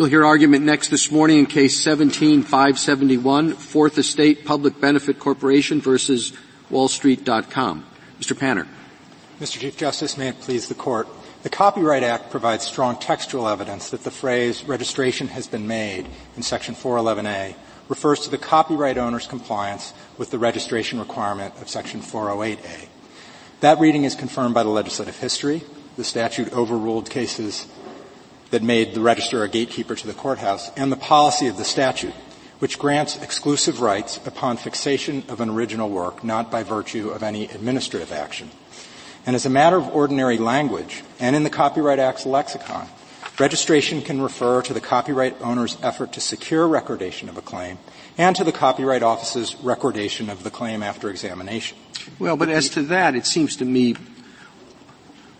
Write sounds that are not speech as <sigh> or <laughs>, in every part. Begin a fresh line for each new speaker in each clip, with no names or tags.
We'll hear argument next this morning in case 17571, Fourth Estate Public Benefit Corporation versus wallstreet.com. Mr. Panner.
Mr. Chief Justice, may it please the court. The Copyright Act provides strong textual evidence that the phrase registration has been made in section 411A refers to the copyright owner's compliance with the registration requirement of section 408A. That reading is confirmed by the legislative history. The statute overruled cases that made the register a gatekeeper to the courthouse, and the policy of the statute, which grants exclusive rights upon fixation of an original work, not by virtue of any administrative action. And as a matter of ordinary language, and in the Copyright Act's lexicon, registration can refer to the copyright owner's effort to secure recordation of a claim and to the Copyright Office's recordation of the claim after examination.
Well, but as to that, it seems to me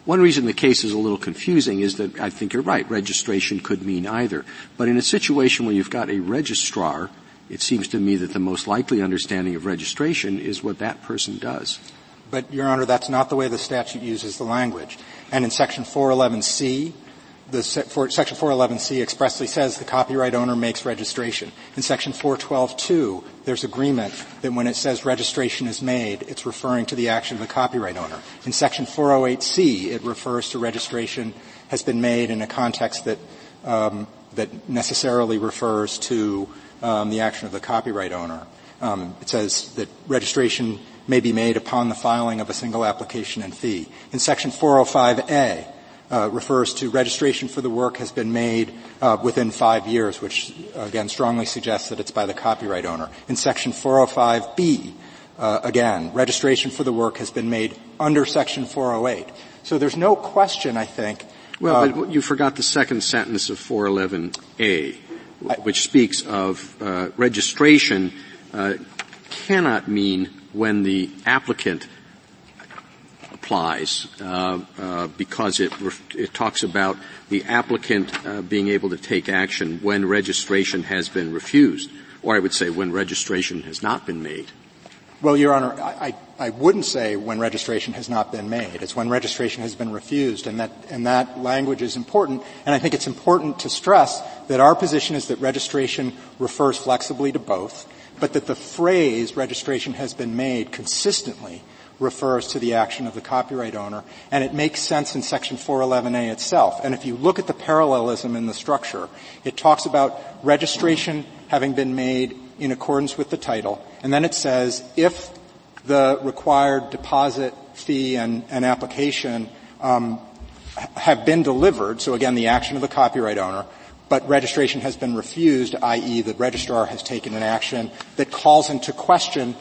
one reason the case is a little confusing is that I think you're right. Registration could mean either. But in a situation where you've got a registrar, it seems to me that the most likely understanding of registration is what that person does.
But, Your Honor, that's not the way the statute uses the language. And in Section 411C, the for, Section 411C expressly says the copyright owner makes registration. In Section 412.2, there's agreement that when it says registration is made, it's referring to the action of the copyright owner. In Section 408C, it refers to registration has been made in a context that um, that necessarily refers to um, the action of the copyright owner. Um, it says that registration may be made upon the filing of a single application and fee. In Section 405A, uh, refers to registration for the work has been made uh, within five years, which again strongly suggests that it's by the copyright owner. In Section 405B, uh, again, registration for the work has been made under Section 408. So there's no question, I think.
Well, uh, but you forgot the second sentence of 411A, which speaks of uh, registration uh, cannot mean when the applicant applies uh, uh, because it, it talks about the applicant uh, being able to take action when registration has been refused, or I would say when registration has not been made.
Well, Your Honor, I, I wouldn't say when registration has not been made. It's when registration has been refused, and that, and that language is important. And I think it's important to stress that our position is that registration refers flexibly to both, but that the phrase registration has been made consistently refers to the action of the copyright owner, and it makes sense in section 411A itself. And if you look at the parallelism in the structure, it talks about registration having been made in accordance with the title, and then it says if the required deposit fee and, and application um, have been delivered, so again the action of the copyright owner, but registration has been refused, i.e. the registrar has taken an action that calls into question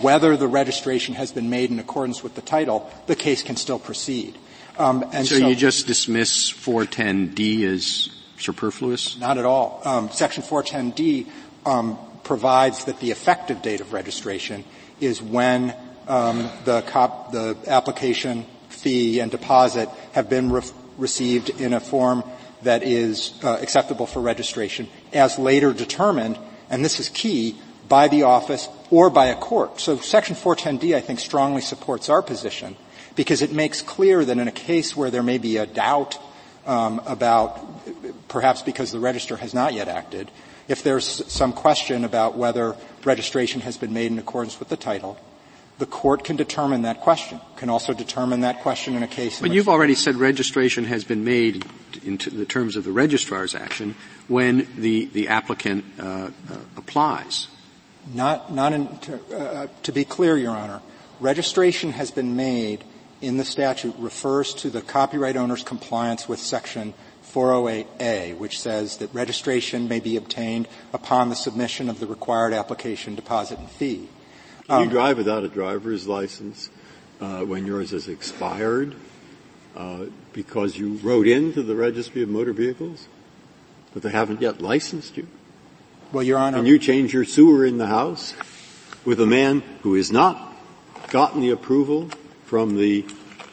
whether the registration has been made in accordance with the title, the case can still proceed.
Um, and so, so, you just dismiss 410D as superfluous?
Not at all. Um, Section 410D um, provides that the effective date of registration is when um, the, cop, the application fee and deposit have been re- received in a form that is uh, acceptable for registration, as later determined, and this is key, by the office or by a court. So Section 410D, I think, strongly supports our position because it makes clear that in a case where there may be a doubt um, about, perhaps because the register has not yet acted, if there's some question about whether registration has been made in accordance with the title, the court can determine that question. Can also determine that question in a case.
But you've already said registration has been made in the terms of the registrar's action when the the applicant uh, uh, applies.
Not, not in, to, uh, to be clear, Your Honor, registration has been made in the statute refers to the copyright owner's compliance with section 408A, which says that registration may be obtained upon the submission of the required application, deposit, and fee.
Can um, you drive without a driver's license uh, when yours is expired uh, because you wrote into the registry of motor vehicles, but they haven't yet licensed you?
Well, Your Honor.
Can you change your sewer in the house with a man who has not gotten the approval from the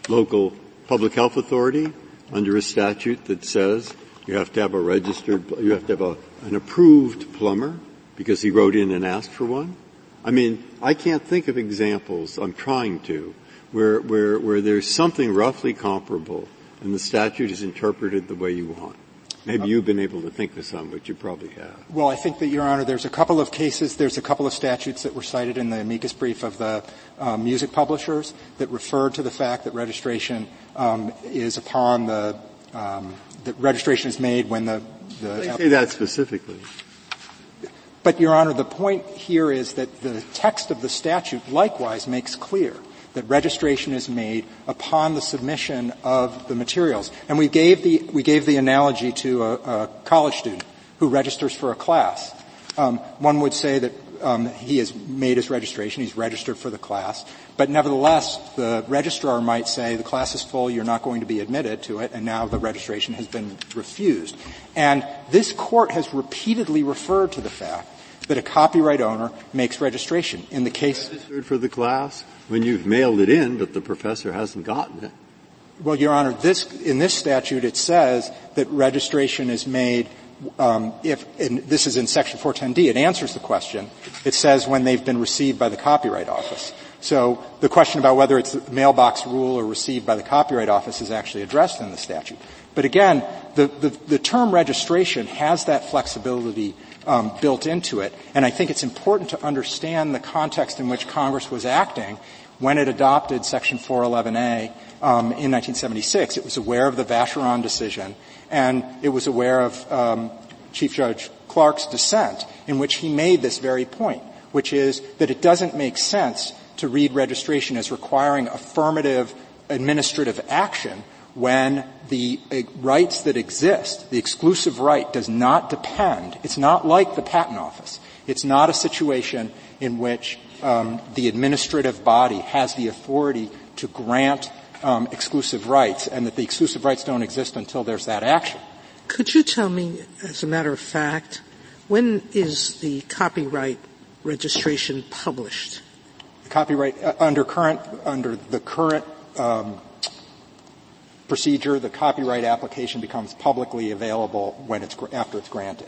local public health authority under a statute that says you have to have a registered, you have to have a, an approved plumber because he wrote in and asked for one? I mean, I can't think of examples, I'm trying to, where, where, where there's something roughly comparable and the statute is interpreted the way you want. Maybe you've been able to think of some, but you probably have.
Well, I think that, Your Honor, there's a couple of cases, there's a couple of statutes that were cited in the amicus brief of the um, music publishers that refer to the fact that registration um, is upon the um, that registration is made when the the.
They say that specifically.
But, Your Honor, the point here is that the text of the statute likewise makes clear that registration is made upon the submission of the materials. And we gave the, we gave the analogy to a, a college student who registers for a class. Um, one would say that um, he has made his registration, he's registered for the class, but nevertheless, the registrar might say the class is full, you're not going to be admitted to it, and now the registration has been refused. And this court has repeatedly referred to the fact that a copyright owner makes registration. In the case
registered for the class when you've mailed it in, but the professor hasn't gotten it.
Well, Your Honor, this in this statute it says that registration is made um, if this is in Section 410D. It answers the question. It says when they've been received by the Copyright Office. So the question about whether it's mailbox rule or received by the Copyright Office is actually addressed in the statute. But again, the, the, the term registration has that flexibility um, built into it. And I think it's important to understand the context in which Congress was acting when it adopted Section 411A um, in 1976. It was aware of the Vacheron decision, and it was aware of um, Chief Judge Clark's dissent, in which he made this very point, which is that it doesn't make sense to read registration as requiring affirmative administrative action when the uh, rights that exist, the exclusive right does not depend, it's not like the patent office. It's not a situation in which um, the administrative body has the authority to grant um, exclusive rights and that the exclusive rights don't exist until there's that action.
Could you tell me, as a matter of fact, when is the copyright registration published?
Copyright uh, under current under the current um, procedure, the copyright application becomes publicly available when it's, after it's granted.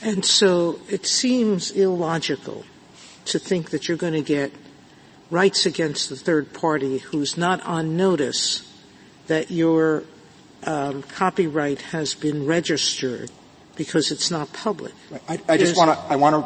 And so it seems illogical to think that you're going to get rights against the third party who's not on notice that your um, copyright has been registered because it's not public.
I, I just want to I want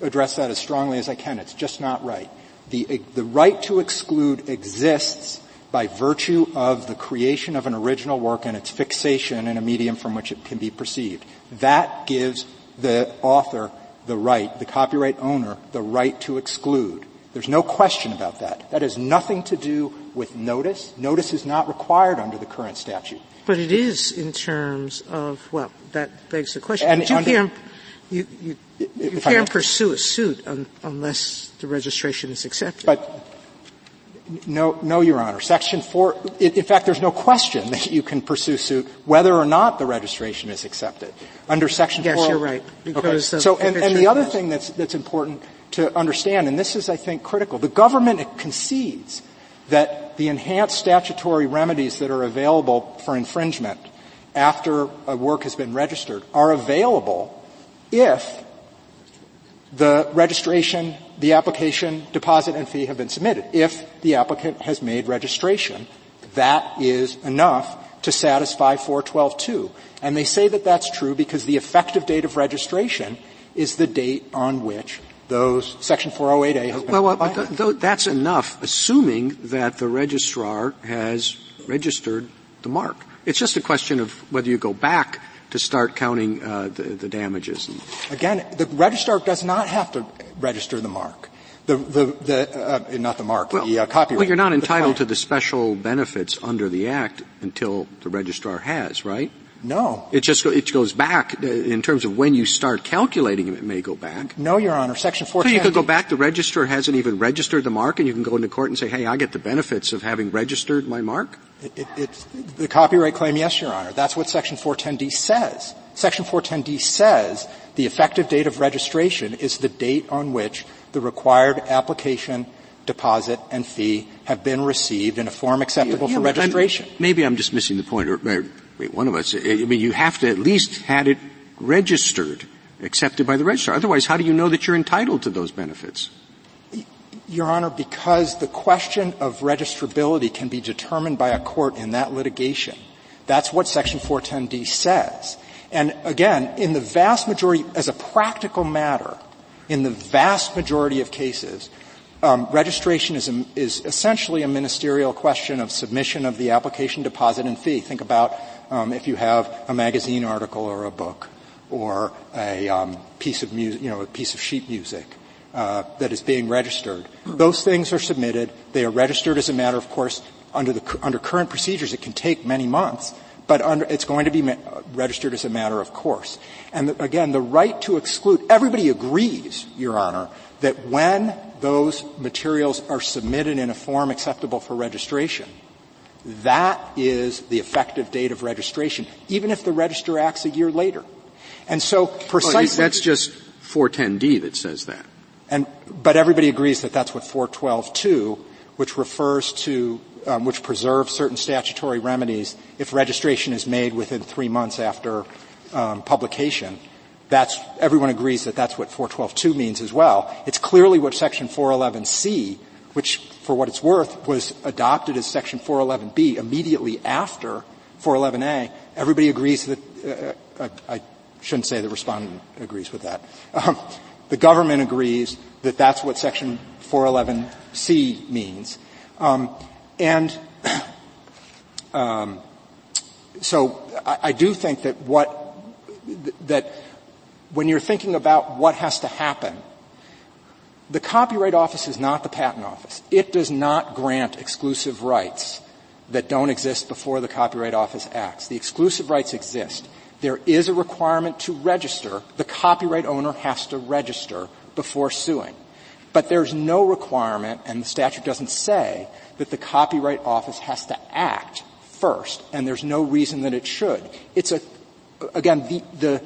to address that as strongly as I can. It's just not right. The the right to exclude exists by virtue of the creation of an original work and its fixation in a medium from which it can be perceived. That gives the author the right, the copyright owner, the right to exclude. There's no question about that. That has nothing to do with notice. Notice is not required under the current statute.
But it is in terms of, well, that begs the question. And you under, can't, you, you, you can't pursue a suit un, unless the registration is accepted.
But no, no, Your Honor. Section 4, in fact, there's no question that you can pursue suit whether or not the registration is accepted. Under Section
yes,
4.
Yes, you're right.
Because okay. So, and, and the other thing that's, that's important to understand, and this is, I think, critical, the government concedes that the enhanced statutory remedies that are available for infringement after a work has been registered are available if the registration, the application, deposit, and fee have been submitted. If the applicant has made registration, that is enough to satisfy 412.2. And they say that that's true because the effective date of registration is the date on which those Section 408A has been
well, well th- th- that's enough, assuming that the registrar has registered the mark. It's just a question of whether you go back to start counting uh, the, the, damages.
Again, the registrar does not have to register the mark. The, the, the uh, not the mark,
well,
the uh, copyright.
Well, you're not entitled to the special benefits under the Act until the registrar has, right?
No.
It just it goes back uh, in terms of when you start calculating it It may go back.
No, Your Honor. Section 4.
So you could go back. The registrar hasn't even registered the mark, and you can go into court and say, "Hey, I get the benefits of having registered my mark."
It, it, the copyright claim. Yes, Your Honor. That's what Section 410D says. Section 410D says the effective date of registration is the date on which the required application, deposit, and fee have been received in a form acceptable yeah, for registration.
I'm, maybe I'm just missing the point. Or, or, wait, one of us. I mean, you have to at least had it registered, accepted by the registrar. Otherwise, how do you know that you're entitled to those benefits?
Your Honor, because the question of registrability can be determined by a court in that litigation. That's what Section 410D says. And again, in the vast majority, as a practical matter, in the vast majority of cases, um, registration is, a, is, essentially a ministerial question of submission of the application deposit and fee. Think about um, if you have a magazine article or a book or a um, piece of music, you know, a piece of sheet music uh, that is being registered. Those things are submitted. They are registered as a matter of course under the under current procedures. It can take many months, but under, it's going to be ma- registered as a matter of course. And the, again, the right to exclude. Everybody agrees, Your Honor, that when those materials are submitted in a form acceptable for registration, that is the effective date of registration, even if the register acts a year later. And so precisely
well, that's just 410D that says that.
And but everybody agrees that that's what 412.2, which refers to um, which preserves certain statutory remedies if registration is made within three months after um, publication. That's everyone agrees that that's what 412.2 means as well. It's clearly what Section 411C, which for what it's worth was adopted as Section 411B immediately after 411A. Everybody agrees that uh, uh I shouldn't say the respondent agrees with that. Um, the government agrees that that's what Section 411C means. Um, and <coughs> um, so I, I, do think that what that when you're thinking about what has to happen, the Copyright Office is not the Patent Office. It does not grant exclusive rights that don't exist before the Copyright Office acts. The exclusive rights exist. There is a requirement to register. The copyright owner has to register before suing. But there's no requirement, and the statute doesn't say, that the Copyright Office has to act first, and there's no reason that it should. It's a, again, the, the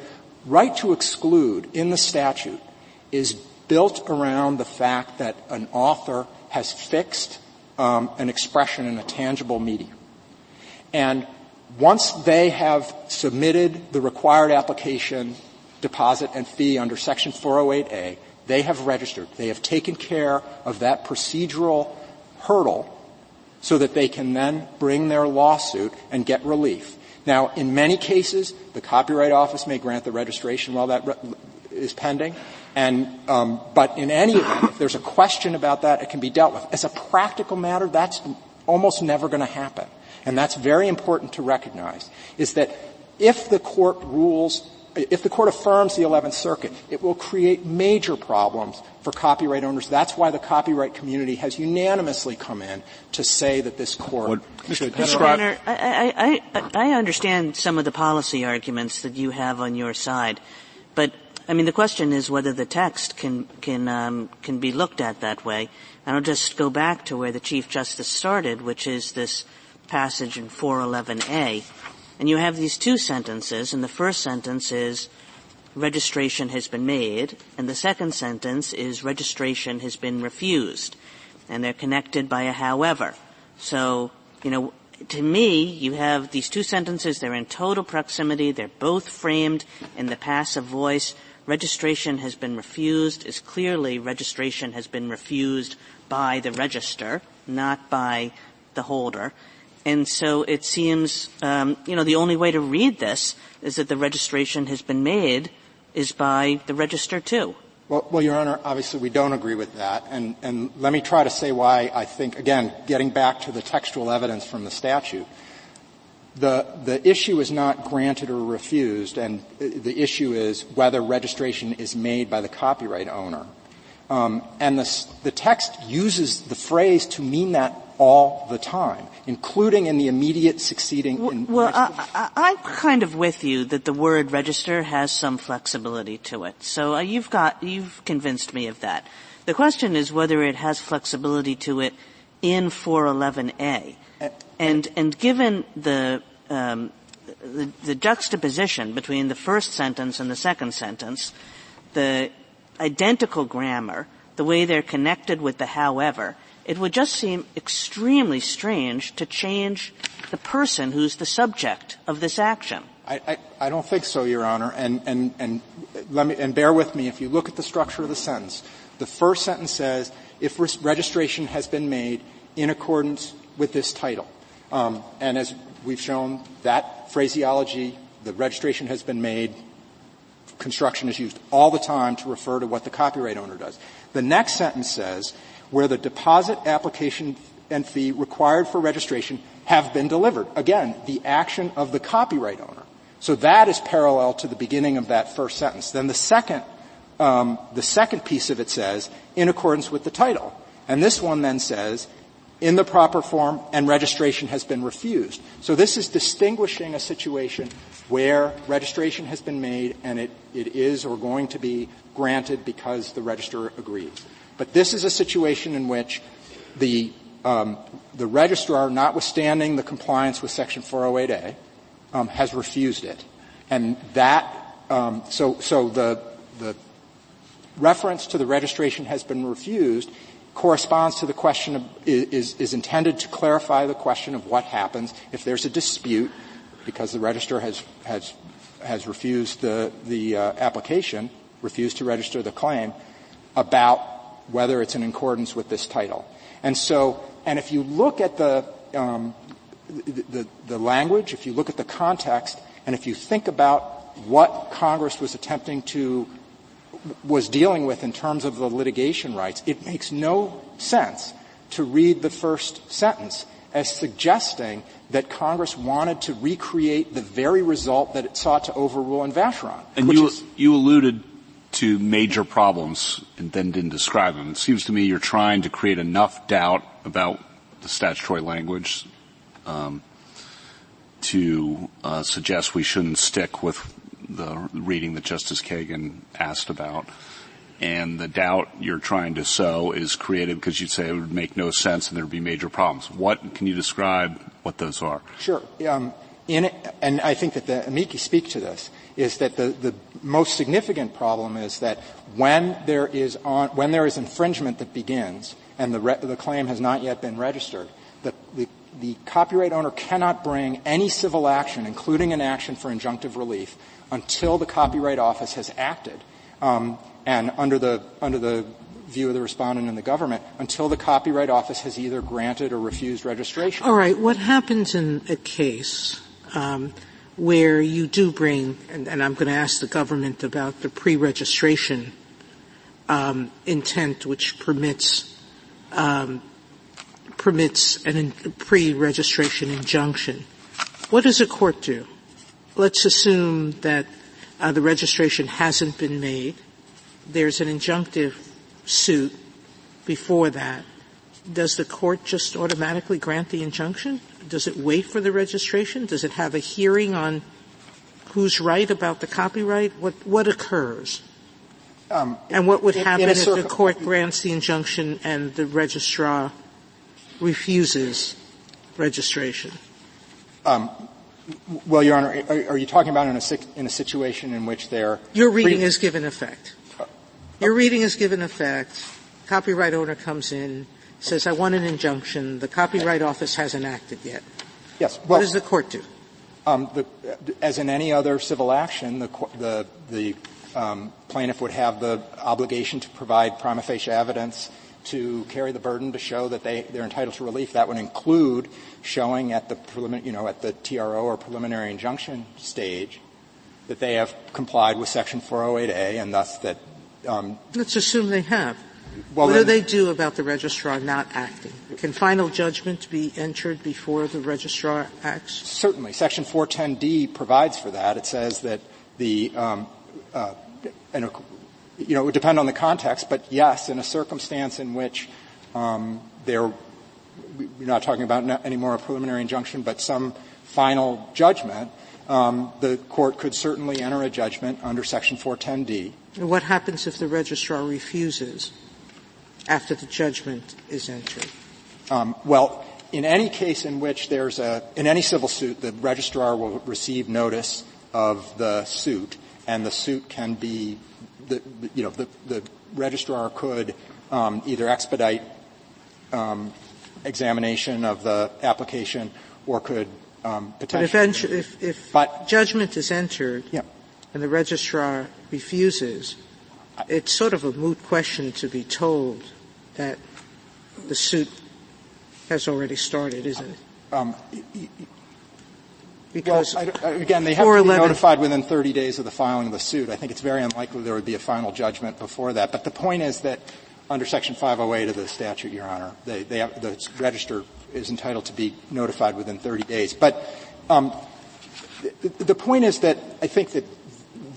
right to exclude in the statute is built around the fact that an author has fixed um, an expression in a tangible medium. And once they have submitted the required application, deposit, and fee under Section 408A, they have registered. They have taken care of that procedural hurdle so that they can then bring their lawsuit and get relief. Now, in many cases, the Copyright Office may grant the registration while that re- is pending. And, um, but in any event, if there's a question about that, it can be dealt with. As a practical matter, that's almost never going to happen and that's very important to recognize, is that if the court rules, if the court affirms the 11th Circuit, it will create major problems for copyright owners. That's why the copyright community has unanimously come in to say that this court what, should
Mr. Brenner, I, I, I understand some of the policy arguments that you have on your side, but I mean, the question is whether the text can can um, can be looked at that way. And I'll just go back to where the Chief Justice started, which is this passage in 411A. And you have these two sentences, and the first sentence is registration has been made, and the second sentence is registration has been refused. And they're connected by a however. So, you know, to me, you have these two sentences, they're in total proximity, they're both framed in the passive voice. Registration has been refused is clearly registration has been refused by the register, not by the holder. And so it seems, um, you know, the only way to read this is that the registration has been made is by the register too.
Well, well, Your Honor, obviously we don't agree with that, and, and let me try to say why I think, again, getting back to the textual evidence from the statute, the, the issue is not granted or refused, and the issue is whether registration is made by the copyright owner. Um, and the, the text uses the phrase to mean that all the time, including in the immediate succeeding.
well, I, am kind of with you that the word register has some flexibility to it. So uh, you've got you've convinced me of that. The question is whether it has flexibility to it in 411a, and and given the um, the juxtaposition between the first sentence and the second sentence, the identical grammar, the way they're connected with the however, it would just seem extremely strange to change the person who's the subject of this action.
I, I, I, don't think so, Your Honor. And, and, and, let me, and bear with me. If you look at the structure of the sentence, the first sentence says, if registration has been made in accordance with this title. Um, and as we've shown, that phraseology the registration has been made, construction is used all the time to refer to what the copyright owner does. The next sentence says, where the deposit application and fee required for registration have been delivered. Again, the action of the copyright owner. So that is parallel to the beginning of that first sentence. Then the second, um, the second piece of it says, in accordance with the title. And this one then says, in the proper form and registration has been refused. So this is distinguishing a situation where registration has been made and it, it is or going to be granted because the registrar agrees. But this is a situation in which the, um, the registrar, notwithstanding the compliance with Section 408A, um, has refused it. And that, um, so, so the, the reference to the registration has been refused corresponds to the question of, is, is intended to clarify the question of what happens if there's a dispute because the register has, has, has refused the, the uh, application, refused to register the claim about whether it's in accordance with this title. And so, and if you look at the, um, the, the, the language, if you look at the context, and if you think about what Congress was attempting to was dealing with in terms of the litigation rights, it makes no sense to read the first sentence as suggesting that Congress wanted to recreate the very result that it sought to overrule in Vacheron.
And you, is, you alluded to major problems and then didn't describe them. It seems to me you're trying to create enough doubt about the statutory language um, to uh, suggest we shouldn't stick with the reading that Justice Kagan asked about. And the doubt you're trying to sow is created because you'd say it would make no sense and there'd be major problems. What can you describe what those are?
Sure. Um, in and I think that the amici speak to this, is that the, the most significant problem is that when there is on, when there is infringement that begins and the, re, the claim has not yet been registered, the, the, the copyright owner cannot bring any civil action, including an action for injunctive relief, until the Copyright Office has acted. Um, and under the, under the view of the respondent and the government, until the Copyright Office has either granted or refused registration.
All right. What happens in a case um, where you do bring, and, and I'm going to ask the government about the pre-registration um, intent, which permits um, permits an in, pre-registration injunction. What does a court do? Let's assume that uh, the registration hasn't been made. There's an injunctive suit before that. Does the court just automatically grant the injunction? Does it wait for the registration? Does it have a hearing on who's right about the copyright? What what occurs? Um, and what would happen if the court grants the injunction and the registrar refuses registration?
Um, well, Your Honor, are, are you talking about in a, in a, situation in which they're...
Your reading is given effect. Your reading is given effect. Copyright owner comes in, says, I want an injunction. The Copyright Office hasn't acted yet.
Yes.
What does the court do?
Um, the, as in any other civil action, the, the, the um, plaintiff would have the obligation to provide prima facie evidence to carry the burden to show that they, they're entitled to relief. That would include showing at the preliminary, you know, at the TRO or preliminary injunction stage that they have complied with Section 408A and thus that. Um,
Let's assume they have. Well, what then, do they do about the registrar not acting? Can final judgment be entered before the registrar acts?
Certainly. Section 410D provides for that. It says that the um, uh, you know, it would depend on the context, but yes, in a circumstance in which um, there, we're not talking about any more a preliminary injunction, but some final judgment, um, the court could certainly enter a judgment under Section 410D.
And what happens if the registrar refuses after the judgment is entered?
Um, well, in any case in which there's a, in any civil suit, the registrar will receive notice of the suit, and the suit can be the, you know, the, the registrar could um, either expedite um, examination of the application or could um, potentially.
But if, if but, judgment is entered yeah. and the registrar refuses, it's sort of a moot question to be told that the suit has already started, isn't it? Um, Because
well, again, they have to be notified within 30 days of the filing of the suit. I think it's very unlikely there would be a final judgment before that. But the point is that under Section 508 of the statute, Your Honor, they, they have, the register is entitled to be notified within 30 days. But um, the, the point is that I think that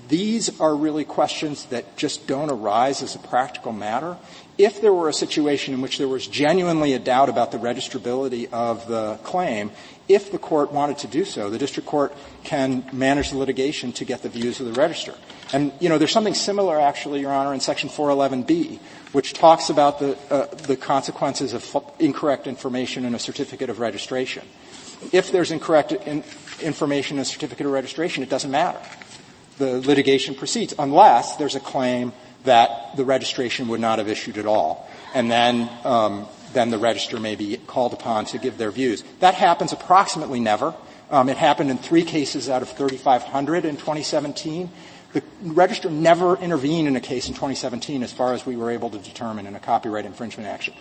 these are really questions that just don't arise as a practical matter. If there were a situation in which there was genuinely a doubt about the registrability of the claim, if the court wanted to do so, the district court can manage the litigation to get the views of the register. And, you know, there's something similar actually, Your Honor, in section 411B, which talks about the, uh, the consequences of incorrect information in a certificate of registration. If there's incorrect in- information in a certificate of registration, it doesn't matter. The litigation proceeds unless there's a claim that the registration would not have issued at all. And then um, then the register may be called upon to give their views. That happens approximately never. Um, it happened in three cases out of 3,500 in 2017. The register never intervened in a case in 2017 as far as we were able to determine in a copyright infringement action.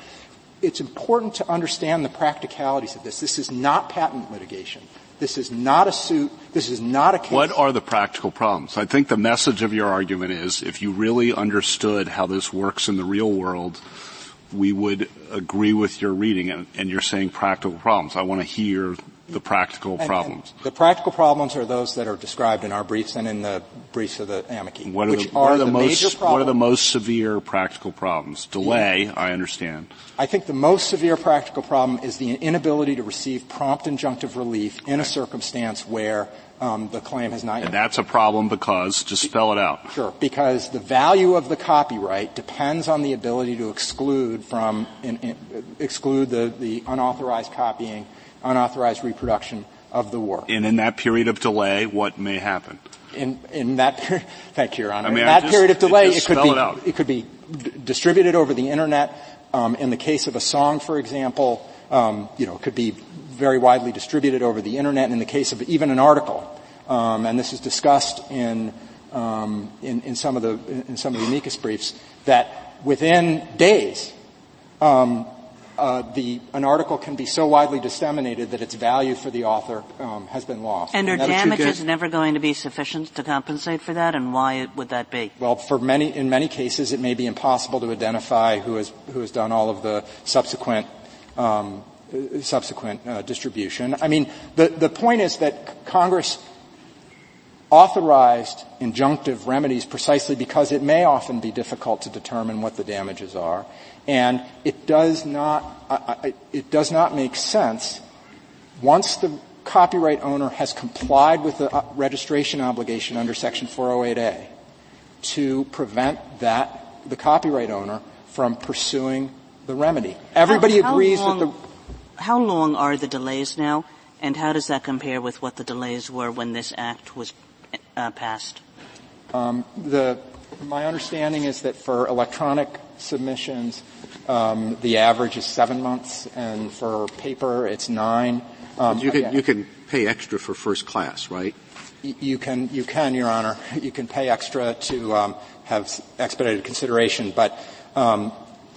It's important to understand the practicalities of this. This is not patent litigation. This is not a suit. This is not a case.
What are the practical problems? I think the message of your argument is if you really understood how this works in the real world, we would agree with your reading and, and you're saying practical problems. I want to hear the practical problems.
The practical problems are those that are described in our briefs and in the briefs of the amici.
What are
the,
are
the,
the most,
What
are the most severe practical problems? Delay, I understand.
I think the most severe practical problem is the inability to receive prompt injunctive relief in a circumstance where um, the claim has not yet.
And that's a problem because, just spell it out.
Sure, because the value of the copyright depends on the ability to exclude from in, in, exclude the, the unauthorized copying, unauthorized reproduction of the work.
And in that period of delay, what may happen?
In, in that period, <laughs> thank you, Your Honor.
I mean,
in that
just,
period of delay,
it,
it could
be
it, it, could be d- distributed over the internet. Um, in the case of a song, for example, um, you know, it could be very widely distributed over the internet. In the case of even an article, um, and this is discussed in, um, in, in some of the in some of the amicus briefs, that within days, um, uh, the, an article can be so widely disseminated that its value for the author um, has been lost.
And, and are damages never going to be sufficient to compensate for that, and why would that be?
Well, for many, in many cases, it may be impossible to identify who has who has done all of the subsequent um, subsequent uh, distribution. I mean, the the point is that Congress authorized injunctive remedies precisely because it may often be difficult to determine what the damages are. And it does not, it does not make sense once the copyright owner has complied with the uh, registration obligation under section 408A to prevent that, the copyright owner from pursuing the remedy. Everybody how, how agrees long, that
the, how long are the delays now? And how does that compare with what the delays were when this act was uh, passed?
Um, the, my understanding is that for electronic submissions, um, the average is seven months, and for paper, it's nine.
Um, you can you can pay extra for first class, right?
You can you can, Your Honor. You can pay extra to um, have expedited consideration, but um,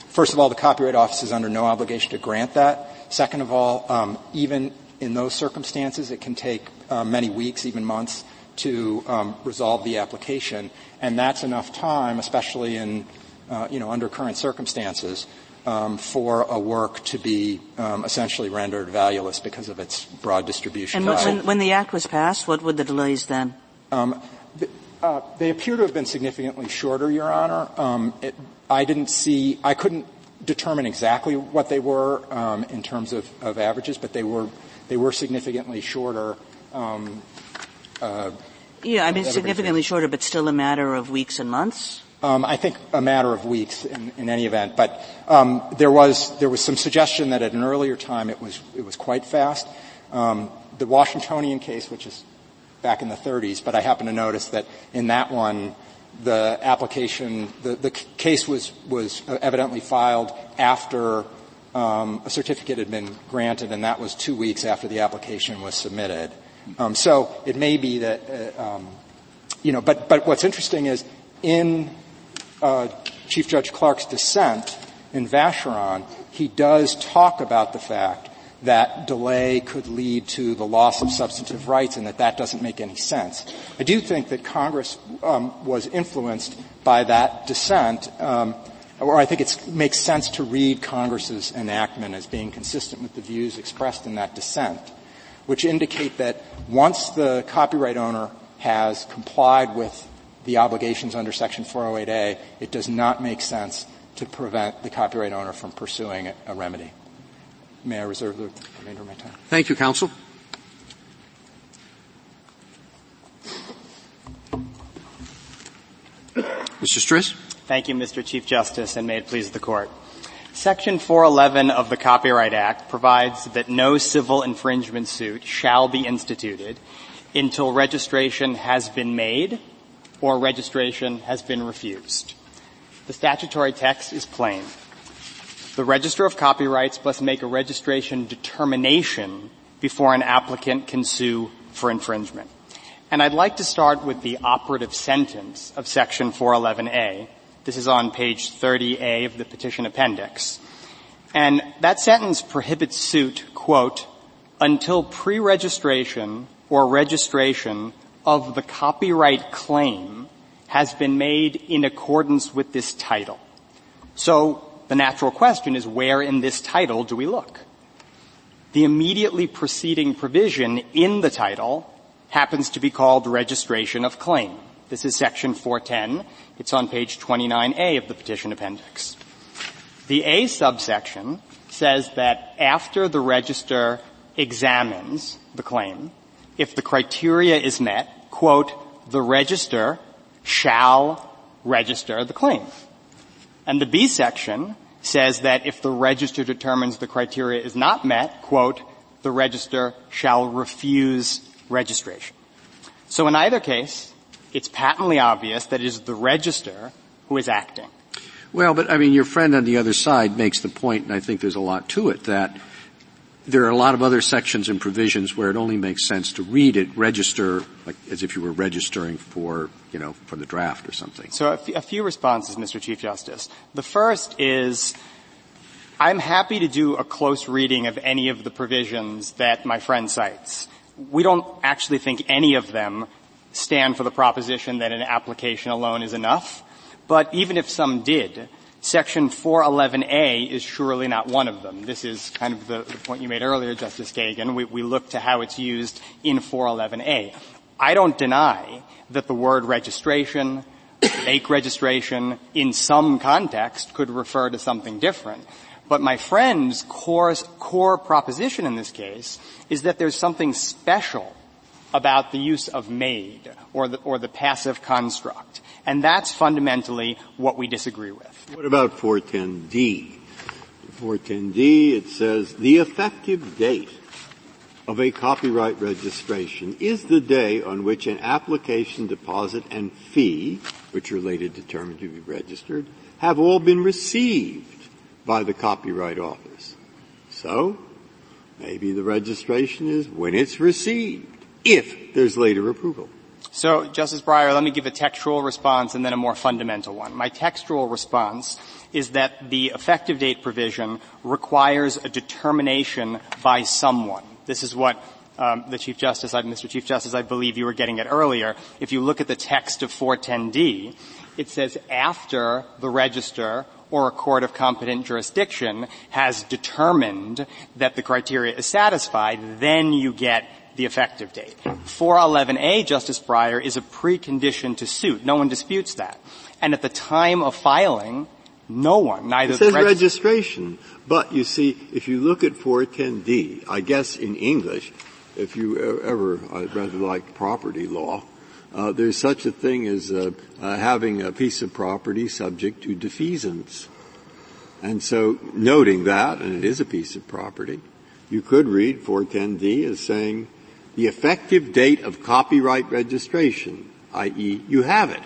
first of all, the Copyright Office is under no obligation to grant that. Second of all, um, even in those circumstances, it can take uh, many weeks, even months, to um, resolve the application, and that's enough time, especially in uh, you know under current circumstances, um, for a work to be um, essentially rendered valueless because of its broad distribution.
And when, when, the act was passed, what were the delays then? Um,
uh, they appear to have been significantly shorter, Your Honor. Um, it, I didn't see, I couldn't determine exactly what they were um, in terms of, of, averages, but they were they were significantly shorter. Um,
uh, yeah, I mean significantly shorter, but still a matter of weeks and months.
Um, I think a matter of weeks in, in any event, but um, there was there was some suggestion that at an earlier time it was it was quite fast. Um, the Washingtonian case, which is back in the 30s, but I happen to notice that in that one the application the, the case was was evidently filed after um, a certificate had been granted, and that was two weeks after the application was submitted. Um, so it may be that, uh, um, you know, but, but what's interesting is in uh, Chief Judge Clark's dissent in Vacheron, he does talk about the fact that delay could lead to the loss of substantive rights and that that doesn't make any sense. I do think that Congress um, was influenced by that dissent, um, or I think it makes sense to read Congress's enactment as being consistent with the views expressed in that dissent, which indicate that once the copyright owner has complied with the obligations under Section 408A, it does not make sense to prevent the copyright owner from pursuing a remedy. May I reserve the remainder of my time?
Thank you, counsel. Mr. Stris.
Thank you, Mr. Chief Justice, and may it please the Court. Section 411 of the Copyright Act provides that no civil infringement suit shall be instituted until registration has been made or registration has been refused. The statutory text is plain. The Register of Copyrights must make a registration determination before an applicant can sue for infringement. And I'd like to start with the operative sentence of section 411A. This is on page 30A of the petition appendix. And that sentence prohibits suit, quote, until pre-registration or registration of the copyright claim has been made in accordance with this title. So the natural question is where in this title do we look? The immediately preceding provision in the title happens to be called registration of claim. This is section 410. It's on page 29A of the petition appendix. The A subsection says that after the register examines the claim, if the criteria is met, quote, the register shall register the claim. And the B section says that if the register determines the criteria is not met, quote, the register shall refuse registration. So in either case, it's patently obvious that it is the register who is acting.
Well, but I mean, your friend on the other side makes the point, and I think there's a lot to it, that there are a lot of other sections and provisions where it only makes sense to read it, register, like as if you were registering for, you know, for the draft or something.
So a, f- a few responses, Mr. Chief Justice. The first is, I'm happy to do a close reading of any of the provisions that my friend cites. We don't actually think any of them stand for the proposition that an application alone is enough. But even if some did, Section 411A is surely not one of them. This is kind of the, the point you made earlier, Justice Kagan. We, we look to how it's used in 411A. I don't deny that the word registration, make registration, in some context could refer to something different. But my friend's core, core proposition in this case is that there's something special about the use of made or the, or the passive construct. And that's fundamentally what we disagree with.
What about 410D? 410D, it says, the effective date of a copyright registration is the day on which an application deposit and fee, which are later determined to be registered, have all been received by the Copyright Office. So, maybe the registration is when it's received, if there's later approval.
So, Justice Breyer, let me give a textual response and then a more fundamental one. My textual response is that the effective date provision requires a determination by someone. This is what um, the Chief Justice, Mr. Chief Justice, I believe you were getting at earlier. If you look at the text of 410D, it says after the register or a court of competent jurisdiction has determined that the criteria is satisfied, then you get the effective date. 411A, Justice Breyer, is a precondition to suit. No one disputes that. And at the time of filing, no one, neither
it says reg- registration, but you see, if you look at 410D, I guess in English, if you ever, I rather like property law, uh, there's such a thing as uh, uh, having a piece of property subject to defeasance. And so, noting that, and it is a piece of property, you could read 410D as saying the effective date of copyright registration, i.e. you have it,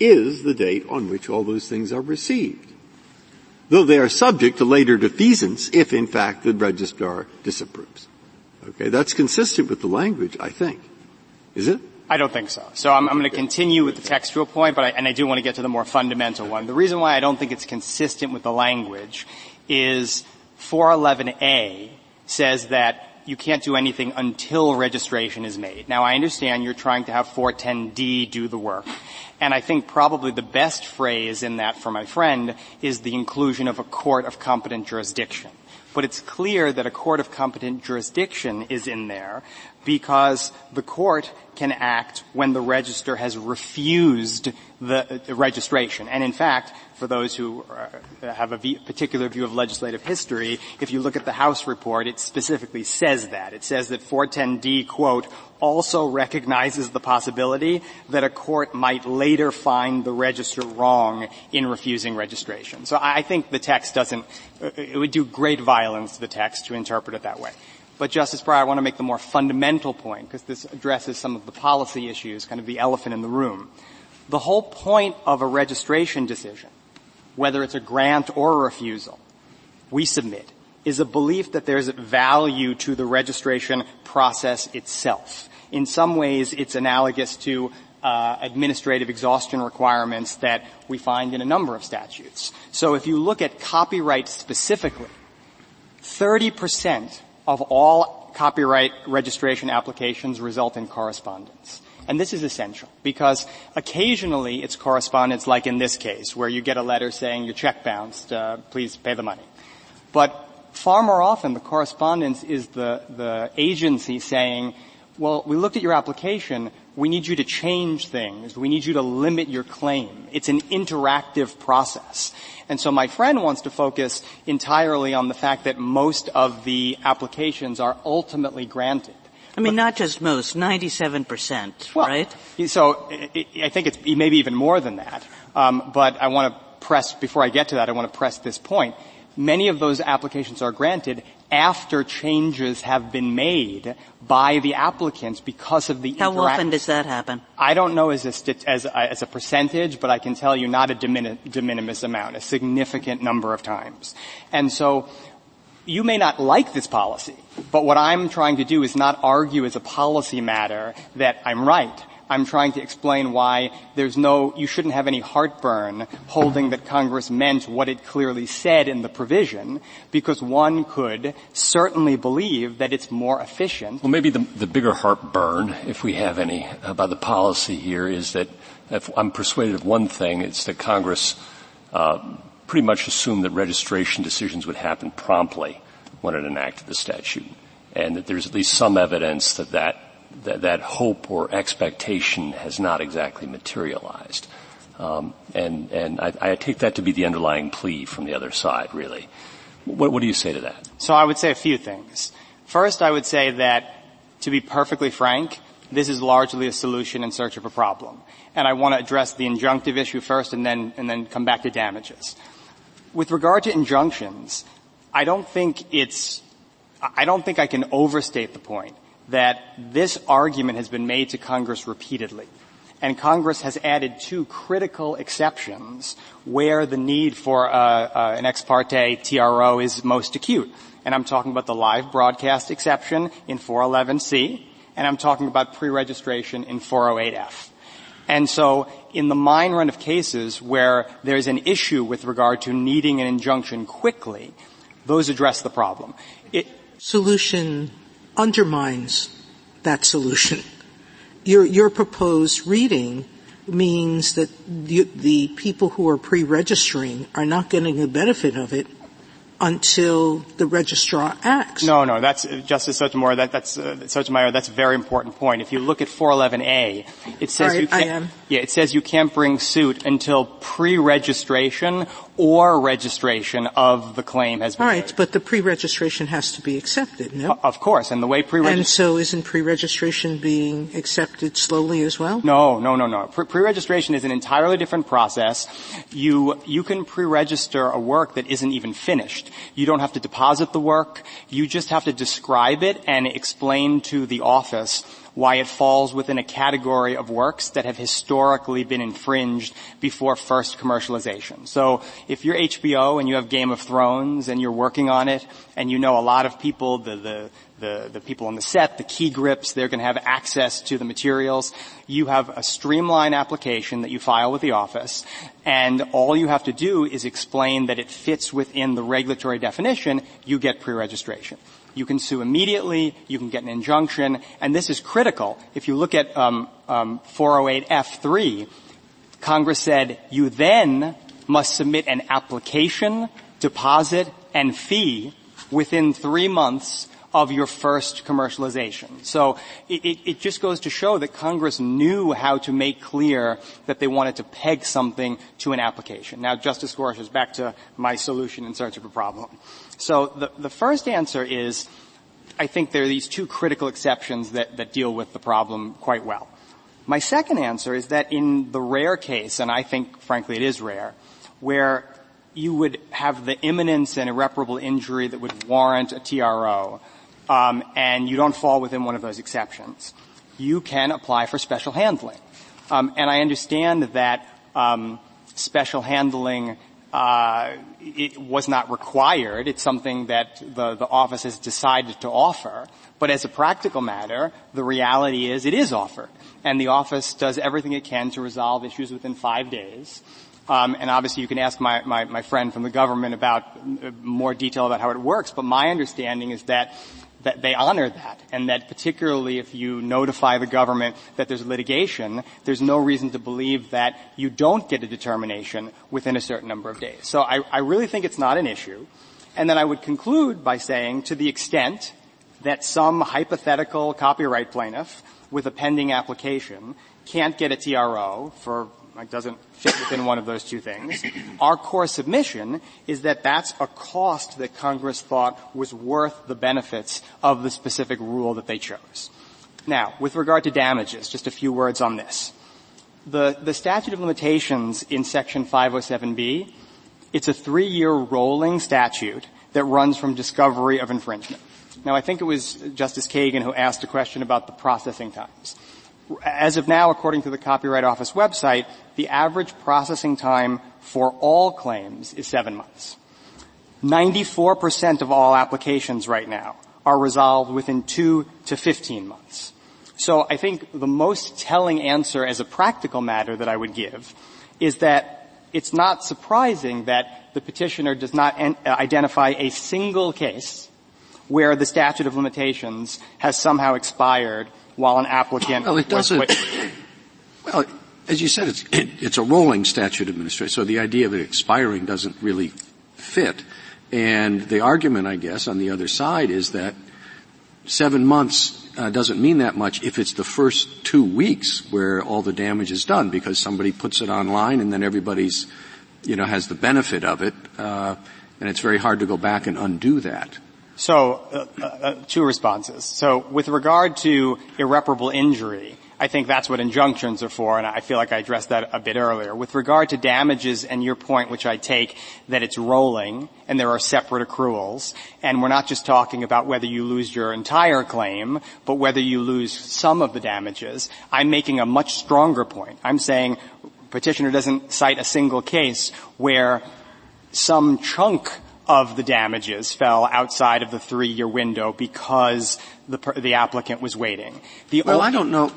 is the date on which all those things are received. Though they are subject to later defeasance if in fact the registrar disapproves. Okay, that's consistent with the language, I think. Is it?
I don't think so. So I'm, I'm going to continue with the textual point, but I, and I do want to get to the more fundamental one. The reason why I don't think it's consistent with the language is 411A says that you can't do anything until registration is made. Now, I understand you're trying to have 410D do the work. And I think probably the best phrase in that for my friend is the inclusion of a court of competent jurisdiction. But it's clear that a court of competent jurisdiction is in there because the court can act when the register has refused the, registration. And in fact, for those who uh, have a particular view of legislative history, if you look at the House report, it specifically says that. It says that 410D, quote, also recognizes the possibility that a court might later find the register wrong in refusing registration. So I think the text doesn't, uh, it would do great violence to the text to interpret it that way. But Justice Breyer, I want to make the more fundamental point, because this addresses some of the policy issues, kind of the elephant in the room. The whole point of a registration decision whether it's a grant or a refusal, we submit, is a belief that there's value to the registration process itself. In some ways, it's analogous to uh, administrative exhaustion requirements that we find in a number of statutes. So if you look at copyright specifically, 30% of all copyright registration applications result in correspondence. And this is essential because occasionally it's correspondence like in this case where you get a letter saying your check bounced, uh, please pay the money. But far more often the correspondence is the, the agency saying, well, we looked at your application, we need you to change things, we need you to limit your claim. It's an interactive process. And so my friend wants to focus entirely on the fact that most of the applications are ultimately granted.
I mean, not just most, 97%,
well,
right?
So I think it's maybe even more than that. Um, but I want to press, before I get to that, I want to press this point. Many of those applications are granted after changes have been made by the applicants because of the
How
interac-
often does that happen?
I don't know as a, as, a, as a percentage, but I can tell you not a de minimis amount, a significant number of times. And so you may not like this policy, but what I'm trying to do is not argue as a policy matter that I'm right. I'm trying to explain why there's no, you shouldn't have any heartburn holding that Congress meant what it clearly said in the provision, because one could certainly believe that it's more efficient.
Well, maybe the, the bigger heartburn, if we have any, about the policy here is that if I'm persuaded of one thing, it's that Congress uh, pretty much assumed that registration decisions would happen promptly when it enacted the statute, and that there's at least some evidence that that, that, that hope or expectation has not exactly materialized. Um, and and I, I, take that to be the underlying plea from the other side, really. What, what do you say to that?
So I would say a few things. First, I would say that, to be perfectly frank, this is largely a solution in search of a problem. And I want to address the injunctive issue first and then, and then come back to damages. With regard to injunctions, I don't think it's, I don't think I can overstate the point that this argument has been made to Congress repeatedly. And Congress has added two critical exceptions where the need for uh, uh, an ex parte TRO is most acute. And I'm talking about the live broadcast exception in 411C, and I'm talking about pre-registration in 408F. And so in the mine run of cases where there's an issue with regard to needing an injunction quickly, those address the problem.
It, solution undermines that solution. Your, your proposed reading means that the, the people who are pre-registering are not getting the benefit of it until the registrar acts.
No, no, that's Justice Sotomayor. That, that's uh, Sotomayor. That's a very important point. If you look at 411A, it says
right,
you can't. Yeah, it says you can't bring suit until pre-registration or registration of the claim has been
All right,
made.
but the pre-registration has to be accepted, no?
Of course, and the way pre-registration...
And so isn't pre-registration being accepted slowly as well?
No, no, no, no. Pre- pre-registration is an entirely different process. You, you can pre-register a work that isn't even finished. You don't have to deposit the work. You just have to describe it and explain to the office why it falls within a category of works that have historically been infringed before first commercialization. So if you're HBO and you have Game of Thrones and you're working on it and you know a lot of people, the, the, the, the people on the set, the key grips, they're going to have access to the materials. You have a streamlined application that you file with the office, and all you have to do is explain that it fits within the regulatory definition, you get pre-registration. You can sue immediately, you can get an injunction, and this is critical. If you look at um, um, 408F3, Congress said you then must submit an application, deposit, and fee within three months of your first commercialization. So it, it, just goes to show that Congress knew how to make clear that they wanted to peg something to an application. Now, Justice Gorsuch back to my solution in search of a problem. So the, the first answer is, I think there are these two critical exceptions that, that deal with the problem quite well. My second answer is that in the rare case, and I think frankly it is rare, where you would have the imminence and irreparable injury that would warrant a TRO, um, and you don't fall within one of those exceptions, you can apply for special handling. Um, and I understand that um, special handling uh, it was not required. It's something that the, the office has decided to offer. But as a practical matter, the reality is it is offered. And the office does everything it can to resolve issues within five days. Um, and obviously you can ask my, my, my friend from the government about uh, more detail about how it works, but my understanding is that that they honor that, and that particularly if you notify the government that there's litigation, there's no reason to believe that you don't get a determination within a certain number of days. So I, I really think it's not an issue. And then I would conclude by saying to the extent that some hypothetical copyright plaintiff with a pending application can't get a TRO for like doesn't fit within one of those two things. Our core submission is that that's a cost that Congress thought was worth the benefits of the specific rule that they chose. Now, with regard to damages, just a few words on this. The, the statute of limitations in section 507B, it's a three-year rolling statute that runs from discovery of infringement. Now, I think it was Justice Kagan who asked a question about the processing times. As of now, according to the Copyright Office website, the average processing time for all claims is seven months. 94% of all applications right now are resolved within two to 15 months. So I think the most telling answer as a practical matter that I would give is that it's not surprising that the petitioner does not uh, identify a single case where the statute of limitations has somehow expired while an applicant.
Well, it doesn't. well, as you said, it's it, it's a rolling statute administration, so the idea of it expiring doesn't really fit. And the argument, I guess, on the other side is that seven months uh, doesn't mean that much if it's the first two weeks where all the damage is done because somebody puts it online and then everybody's, you know, has the benefit of it, uh, and it's very hard to go back and undo that.
So, uh, uh, two responses. So, with regard to irreparable injury, I think that's what injunctions are for, and I feel like I addressed that a bit earlier. With regard to damages and your point, which I take, that it's rolling and there are separate accruals, and we're not just talking about whether you lose your entire claim, but whether you lose some of the damages, I'm making a much stronger point. I'm saying petitioner doesn't cite a single case where some chunk of the damages fell outside of the three-year window because the, the applicant was waiting.
The well, I don't know,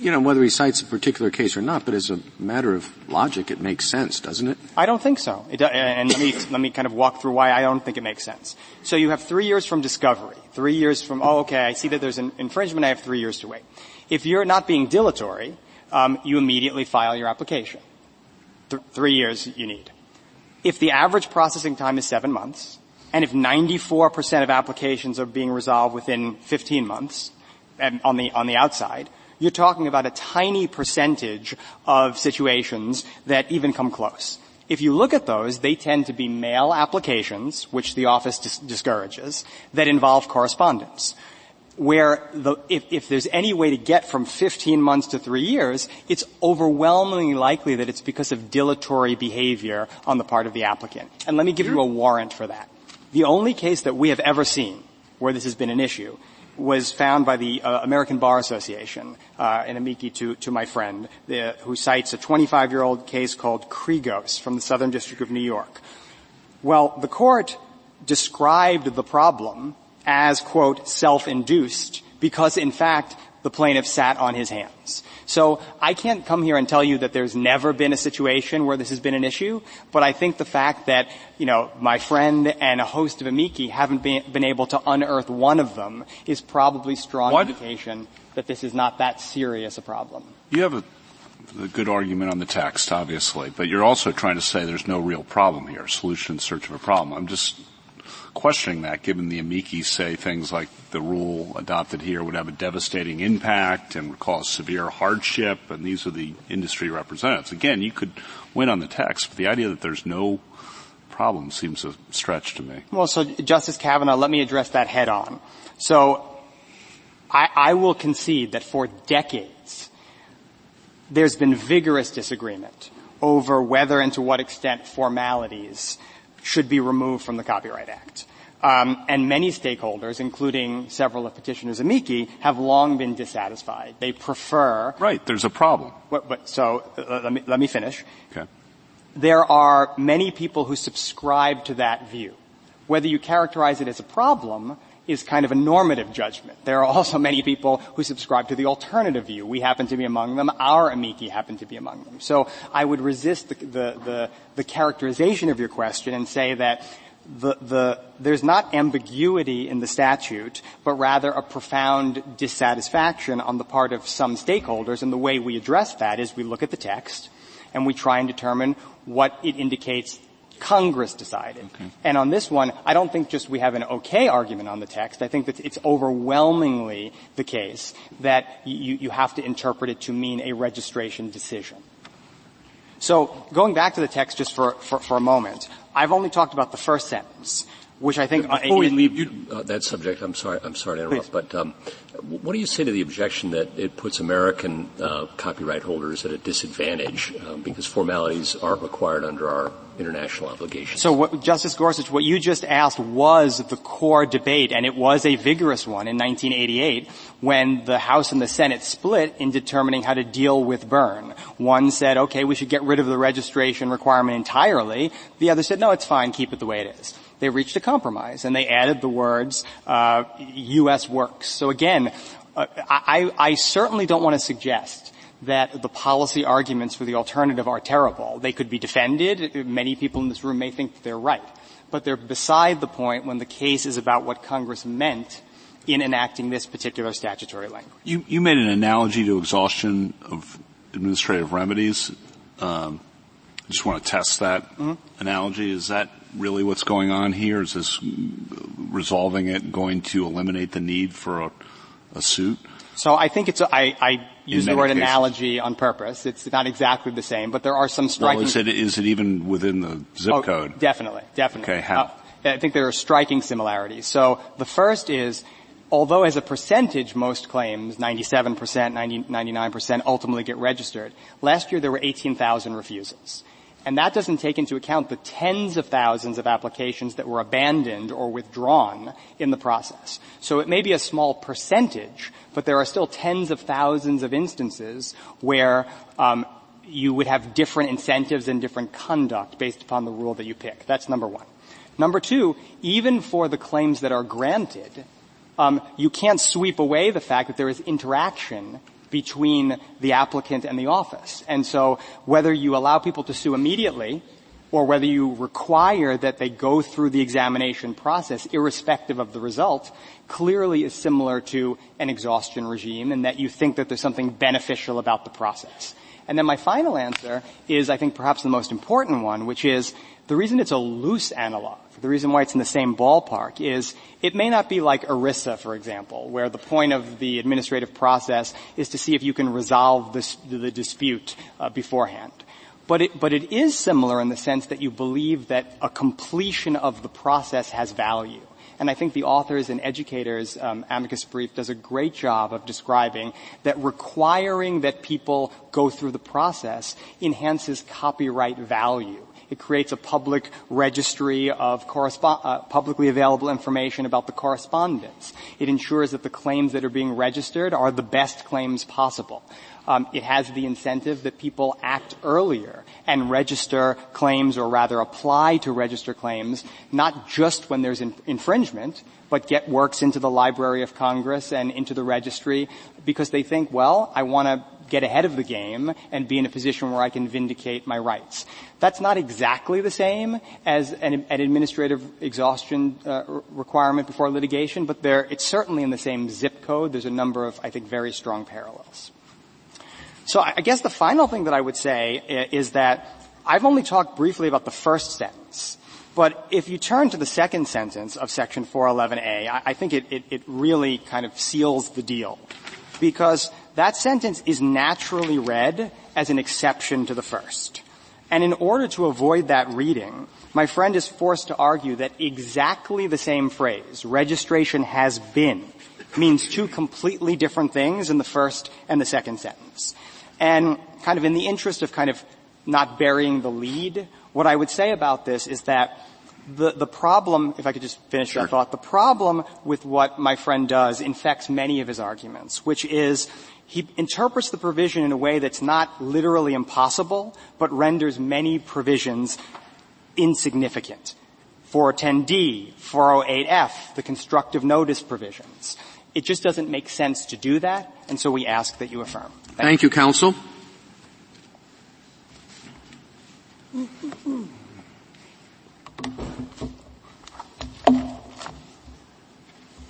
you know, whether he cites a particular case or not, but as a matter of logic, it makes sense, doesn't it?
I don't think so. It, and let me, let me kind of walk through why I don't think it makes sense. So you have three years from discovery, three years from, oh, okay, I see that there's an infringement, I have three years to wait. If you're not being dilatory, um, you immediately file your application. Th- three years you need. If the average processing time is seven months, and if 94% of applications are being resolved within 15 months, on the, on the outside, you're talking about a tiny percentage of situations that even come close. If you look at those, they tend to be mail applications, which the office dis- discourages, that involve correspondence where the, if, if there's any way to get from 15 months to three years, it's overwhelmingly likely that it's because of dilatory behavior on the part of the applicant. And let me give you a warrant for that. The only case that we have ever seen where this has been an issue was found by the uh, American Bar Association, uh, in amici to, to my friend, the, who cites a 25-year-old case called Kregos from the Southern District of New York. Well, the court described the problem as, quote, self-induced because, in fact, the plaintiff sat on his hands. So I can't come here and tell you that there's never been a situation where this has been an issue, but I think the fact that, you know, my friend and a host of amici haven't been, been able to unearth one of them is probably strong Why indication that this is not that serious a problem.
You have a, a good argument on the text, obviously, but you're also trying to say there's no real problem here, solution in search of a problem. I'm just questioning that given the amici say things like the rule adopted here would have a devastating impact and would cause severe hardship and these are the industry representatives. Again, you could win on the text, but the idea that there's no problem seems a stretch to me.
Well, so Justice Kavanaugh, let me address that head on. So I, I will concede that for decades there's been vigorous disagreement over whether and to what extent formalities should be removed from the Copyright Act. Um, and many stakeholders, including several of petitioners amici, have long been dissatisfied. They prefer.
Right. There's a problem.
But, but so uh, let me let me finish.
Okay.
There are many people who subscribe to that view. Whether you characterize it as a problem is kind of a normative judgment. There are also many people who subscribe to the alternative view. We happen to be among them. Our amici happen to be among them. So I would resist the, the, the, the characterization of your question and say that the, the, there's not ambiguity in the statute, but rather a profound dissatisfaction on the part of some stakeholders. And the way we address that is we look at the text and we try and determine what it indicates Congress decided. Okay. And on this one, I don't think just we have an okay argument on the text. I think that it's overwhelmingly the case that you, you have to interpret it to mean a registration decision. So going back to the text just for, for, for a moment, I've only talked about the first sentence which I think
before we leave you, uh, that subject, I'm sorry, I'm sorry to interrupt, Please. but um, what do you say to the objection that it puts American uh, copyright holders at a disadvantage um, because formalities aren't required under our international obligations?
So, what, Justice Gorsuch, what you just asked was the core debate, and it was a vigorous one in 1988 when the House and the Senate split in determining how to deal with Berne. One said, "Okay, we should get rid of the registration requirement entirely." The other said, "No, it's fine, keep it the way it is." They reached a compromise and they added the words uh, U.S. works. So again, uh, I, I certainly don't want to suggest that the policy arguments for the alternative are terrible. They could be defended. Many people in this room may think that they're right. But they're beside the point when the case is about what Congress meant in enacting this particular statutory language.
You, you made an analogy to exhaustion of administrative remedies. Um, I just want to test that mm-hmm. analogy. Is that really what's going on here? Is this resolving it going to eliminate the need for a, a suit?
So I think it's, a, I, I use the word cases. analogy on purpose. It's not exactly the same, but there are some striking.
Well, is it, is it even within the zip
oh,
code?
Definitely, definitely.
Okay, how?
Uh, I think there are striking similarities. So the first is, although as a percentage most claims, 97%, 90, 99% ultimately get registered, last year there were 18,000 refusals. And that doesn't take into account the tens of thousands of applications that were abandoned or withdrawn in the process. So it may be a small percentage, but there are still tens of thousands of instances where um, you would have different incentives and different conduct based upon the rule that you pick. That's number one. Number two, even for the claims that are granted, um, you can't sweep away the fact that there is interaction between the applicant and the office. And so whether you allow people to sue immediately or whether you require that they go through the examination process irrespective of the result clearly is similar to an exhaustion regime and that you think that there's something beneficial about the process. And then my final answer is I think perhaps the most important one, which is the reason it's a loose analog the reason why it's in the same ballpark is it may not be like ERISA, for example, where the point of the administrative process is to see if you can resolve this, the dispute uh, beforehand. But it, but it is similar in the sense that you believe that a completion of the process has value. And I think the authors and educators um, amicus brief does a great job of describing that requiring that people go through the process enhances copyright value. It creates a public registry of uh, publicly available information about the correspondence. It ensures that the claims that are being registered are the best claims possible. um, it has the incentive that people act earlier and register claims or rather apply to register claims not just when there's in- infringement, but get works into the Library of Congress and into the registry because they think, well, I want to get ahead of the game and be in a position where I can vindicate my rights. That's not exactly the same as an, an administrative exhaustion uh, requirement before litigation, but there, it's certainly in the same zip code. There's a number of, I think, very strong parallels. So I guess the final thing that I would say is that I've only talked briefly about the first sentence. But if you turn to the second sentence of section 411A, I think it, it, it really kind of seals the deal. Because that sentence is naturally read as an exception to the first. And in order to avoid that reading, my friend is forced to argue that exactly the same phrase, registration has been, means two completely different things in the first and the second sentence. And kind of in the interest of kind of not burying the lead, what I would say about this is that the, the problem, if I could just finish sure. that thought, the problem with what my friend does infects many of his arguments, which is he interprets the provision in a way that's not literally impossible, but renders many provisions insignificant. 410D, 408F, the constructive notice provisions. It just doesn't make sense to do that, and so we ask that you affirm.
Thank, Thank you. you, counsel.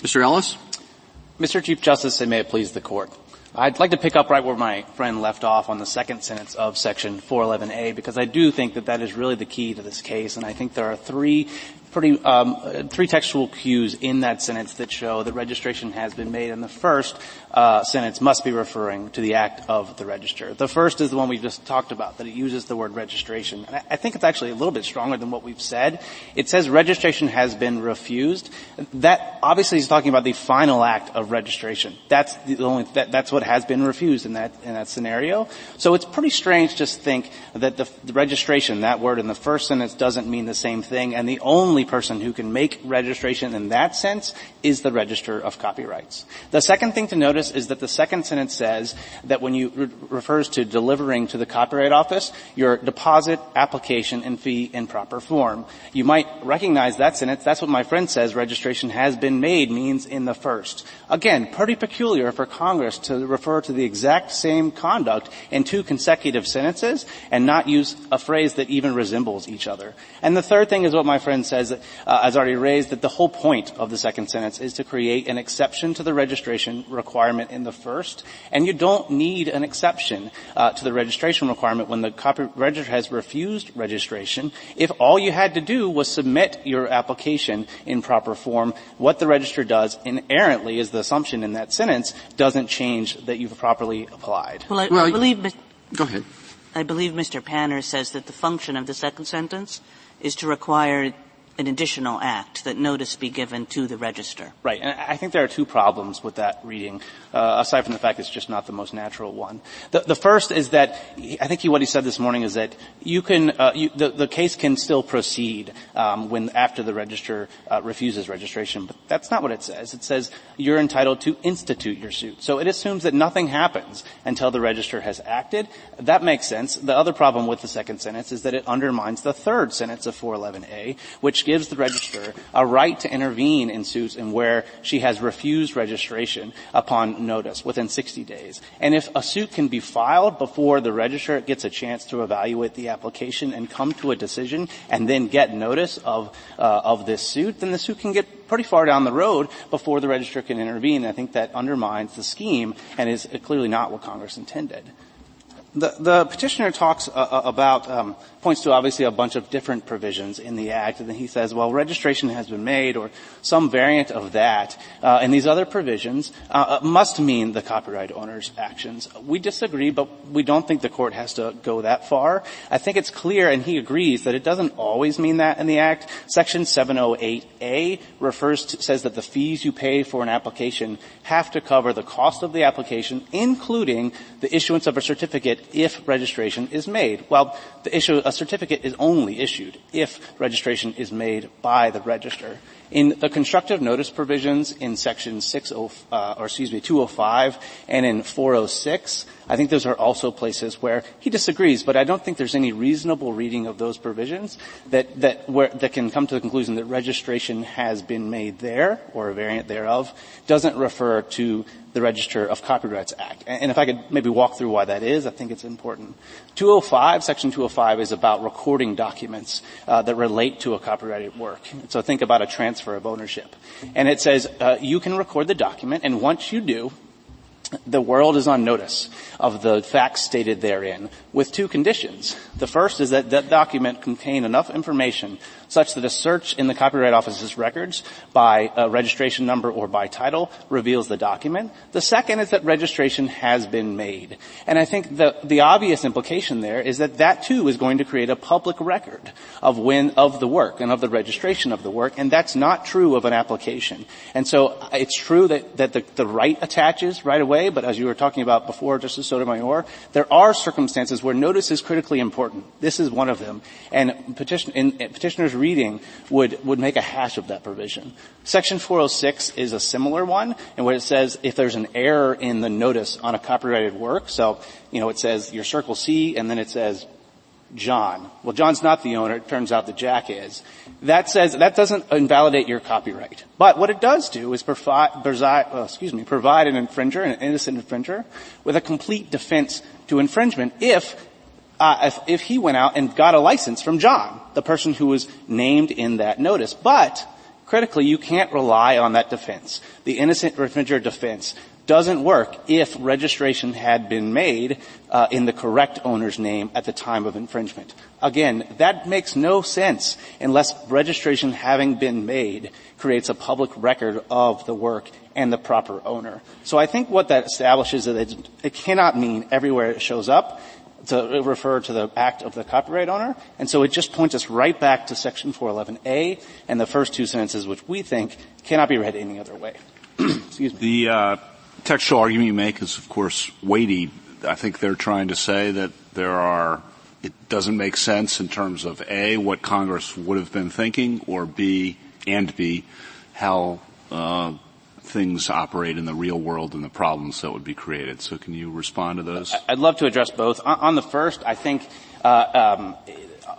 Mr. Ellis?
Mr. Chief Justice, and may it please the court. I'd like to pick up right where my friend left off on the second sentence of section 411A because I do think that that is really the key to this case and I think there are three pretty um, three textual cues in that sentence that show that registration has been made and the first uh, sentence must be referring to the act of the register. The first is the one we just talked about, that it uses the word registration. And I think it's actually a little bit stronger than what we've said. It says registration has been refused. That obviously is talking about the final act of registration. That's the only that, that's what has been refused in that in that scenario. So it's pretty strange to think that the, the registration, that word in the first sentence, doesn't mean the same thing, and the only person who can make registration in that sense is the register of copyrights. The second thing to notice notice is that the second sentence says that when you re- refers to delivering to the Copyright Office, your deposit, application, and fee in proper form. You might recognize that sentence. That's what my friend says registration has been made means in the first. Again, pretty peculiar for Congress to refer to the exact same conduct in two consecutive sentences and not use a phrase that even resembles each other. And the third thing is what my friend says, uh, has already raised, that the whole point of the second sentence is to create an exception to the registration requirement requirement in the first, and you don't need an exception uh, to the registration requirement when the copyright register has refused registration. If all you had to do was submit your application in proper form, what the register does inherently is the assumption in that sentence doesn't change that you've properly applied.
Well, I, well, I believe.
Go ahead.
I believe Mr. Panner says that the function of the second sentence is to require an additional act that notice be given to the register.
Right, and I think there are two problems with that reading, uh, aside from the fact it's just not the most natural one. The, the first is that I think he, what he said this morning is that you can uh, you, the, the case can still proceed um, when after the register uh, refuses registration, but that's not what it says. It says you're entitled to institute your suit. So it assumes that nothing happens until the register has acted. That makes sense. The other problem with the second sentence is that it undermines the third sentence of 411A, which gives the register a right to intervene in suits in where she has refused registration upon notice within 60 days. And if a suit can be filed before the register gets a chance to evaluate the application and come to a decision and then get notice of, uh, of this suit, then the suit can get pretty far down the road before the register can intervene. I think that undermines the scheme and is clearly not what Congress intended. The, the petitioner talks uh, uh, about, um, points to obviously a bunch of different provisions in the Act, and then he says, well, registration has been made, or some variant of that, uh, and these other provisions uh, uh, must mean the copyright owner's actions. We disagree, but we don't think the court has to go that far. I think it's clear, and he agrees, that it doesn't always mean that in the Act. Section 708A refers to, says that the fees you pay for an application have to cover the cost of the application, including the issuance of a certificate if registration is made. Well, the issue, a certificate is only issued if registration is made by the register. In the constructive notice provisions in section 60, uh, or excuse me, 205 and in 406, I think those are also places where he disagrees, but I don't think there's any reasonable reading of those provisions that, that, where, that can come to the conclusion that registration has been made there, or a variant thereof, doesn't refer to the Register of Copyrights Act. And if I could maybe walk through why that is, I think it's important. 205, Section 205 is about recording documents uh, that relate to a copyrighted work. So think about a transfer of ownership. And it says uh, you can record the document, and once you do, the world is on notice of the facts stated therein with two conditions. The first is that that document contain enough information such that a search in the Copyright Office's records by a registration number or by title reveals the document. The second is that registration has been made. And I think the, the obvious implication there is that that too is going to create a public record of when, of the work and of the registration of the work, and that's not true of an application. And so uh, it's true that, that the, the right attaches right away, but as you were talking about before, Justice Sotomayor, there are circumstances where notice is critically important. This is one of them. And petition, in, uh, petitioners reading would, would make a hash of that provision. Section 406 is a similar one, and what it says if there's an error in the notice on a copyrighted work, so, you know, it says your circle C, and then it says John. Well, John's not the owner. It turns out that Jack is. That says that doesn't invalidate your copyright. But what it does do is provide, uh, excuse me, provide an infringer, an innocent infringer, with a complete defense to infringement if uh, if, if he went out and got a license from John, the person who was named in that notice. But critically, you can't rely on that defense. The innocent infringer defense doesn't work if registration had been made uh, in the correct owner's name at the time of infringement. Again, that makes no sense unless registration having been made creates a public record of the work and the proper owner. So I think what that establishes is that it cannot mean everywhere it shows up to refer to the act of the copyright owner. And so it just points us right back to section 411A and the first two sentences which we think cannot be read any other way. <clears throat> Excuse me.
The uh, textual argument you make is of course weighty. I think they're trying to say that there are it doesn't make sense in terms of A, what Congress would have been thinking, or B, and B, how uh, things operate in the real world and the problems that would be created. So can you respond to those?
I'd love to address both. On, the first, I think uh, um,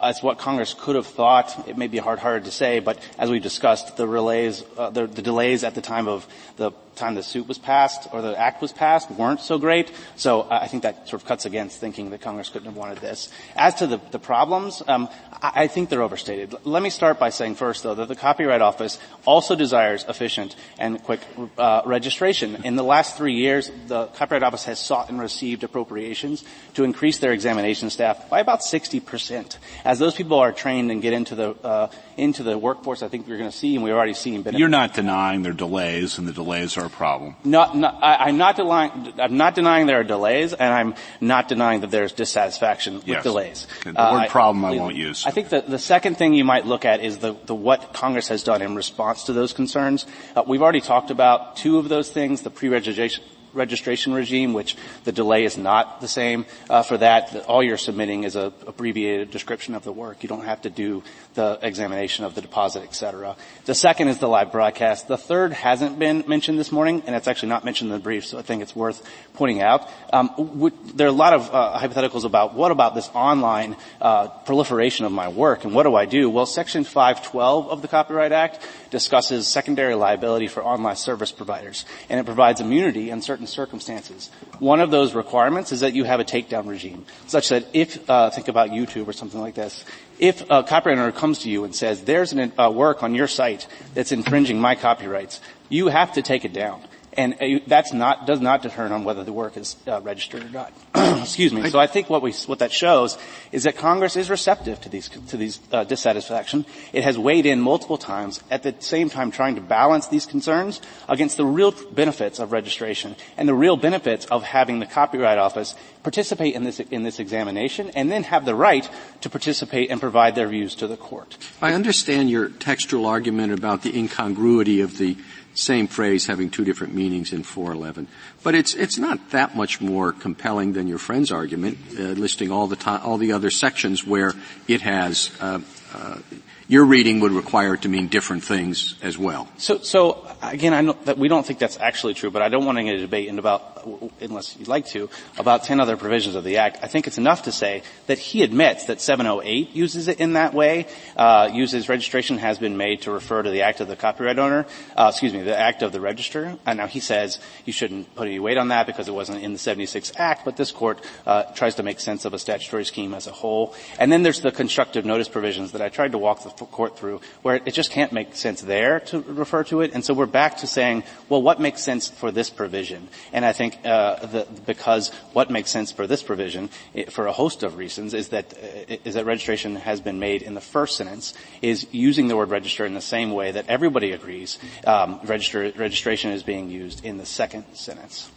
as what Congress could have thought. It may be hard, hard to say, but as we discussed, the relays, uh, the, the, delays at the time of the time the suit was passed or the act was passed weren't so great. So I think that sort of cuts against thinking that Congress couldn't have wanted this. As to the, the problems, um, I, I, think they're overstated. Let me start by saying first, though, that the Copyright Office also desires efficient and quick uh, registration. In the last three years, the Copyright Office has sought and received appropriations to increase their examination staff by about 60 percent. As those people are trained and get into the uh, into the workforce, I think we're going to see, and we've already seen.
Benefits. You're not denying there are delays, and the delays are a problem.
Not, not, I, am not denying. I'm not denying there are delays, and I'm not denying that there's dissatisfaction with
yes.
delays.
The uh, word problem I, I, won't use.
I think that the second thing you might look at is the, the what Congress has done in response to those concerns. Uh, we've already talked about two of those things: the pre-registration registration regime, which the delay is not the same uh, for that. All you're submitting is a abbreviated description of the work. You don't have to do the examination of the deposit, et cetera. The second is the live broadcast. The third hasn't been mentioned this morning, and it's actually not mentioned in the brief, so I think it's worth pointing out. Um, there are a lot of uh, hypotheticals about what about this online uh, proliferation of my work, and what do I do? Well, Section 512 of the Copyright Act discusses secondary liability for online service providers, and it provides immunity in certain circumstances. One of those requirements is that you have a takedown regime, such that if, uh, think about YouTube or something like this, if a copyright owner comes to you and says, there's a uh, work on your site that's infringing my copyrights, you have to take it down. And that's not, does not determine on whether the work is uh, registered or not. <clears throat> Excuse me. So I think what we, what that shows is that Congress is receptive to these, to these uh, dissatisfaction. It has weighed in multiple times, at the same time trying to balance these concerns against the real benefits of registration and the real benefits of having the Copyright Office participate in this, in this examination and then have the right to participate and provide their views to the court.
I understand your textual argument about the incongruity of the same phrase having two different meanings in 411. But it's, it's not that much more compelling than your friend's argument, uh, listing all the all the other sections where it has, uh, uh, your reading would require it to mean different things as well.
So, so again, I know that we don't think that's actually true, but I don't want to get a debate in about, unless you'd like to, about 10 other provisions of the Act. I think it's enough to say that he admits that 708 uses it in that way, uh, uses registration has been made to refer to the act of the copyright owner, uh, excuse me, the act of the register. And now he says you shouldn't put any weight on that because it wasn't in the 76 Act, but this court uh, tries to make sense of a statutory scheme as a whole. And then there's the constructive notice provisions that I tried to walk the court through, where it just can't make sense there to refer to it. And so we're back to saying, well, what makes sense for this provision? And I think uh, the, because what makes sense for this provision, it, for a host of reasons, is that uh, is that registration has been made in the first sentence, is using the word register in the same way that everybody agrees um, register, registration is being used in the second sentence.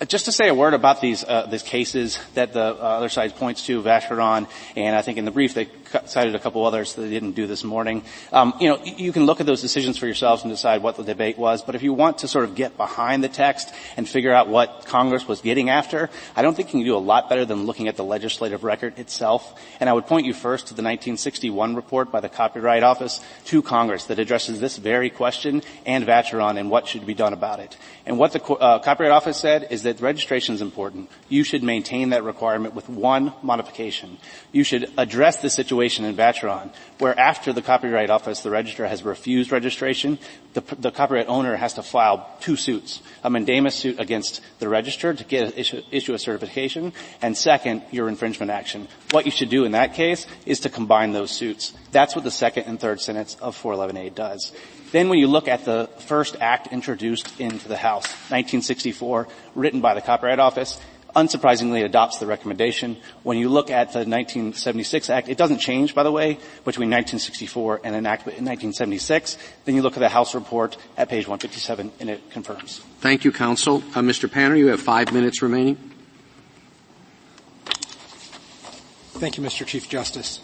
Uh, just to say a word about these uh, these cases that the uh, other side points to, Vacheron, and I think in the brief they cited a couple others that they didn't do this morning. Um, you know, you can look at those decisions for yourselves and decide what the debate was. But if you want to sort of get behind the text and figure out what Congress was getting after, I don't think you can do a lot better than looking at the legislative record itself. And I would point you first to the 1961 report by the Copyright Office to Congress that addresses this very question and Vacheron and what should be done about it. And what the uh, Copyright Office said is that registration is important. You should maintain that requirement with one modification. You should address the situation situation in Vacheron where after the Copyright Office, the registrar has refused registration, the, the, copyright owner has to file two suits. A mandamus suit against the registrar to get issue, issue a certification, and second, your infringement action. What you should do in that case is to combine those suits. That's what the second and third sentence of 411A does. Then when you look at the first act introduced into the House, 1964, written by the Copyright Office, unsurprisingly adopts the recommendation. When you look at the 1976 Act, it doesn't change, by the way, between 1964 and enactment in 1976. Then you look at the House report at page 157, and it confirms.
Thank you, counsel. Uh, Mr. Panner, you have five minutes remaining.
Thank you, Mr. Chief Justice.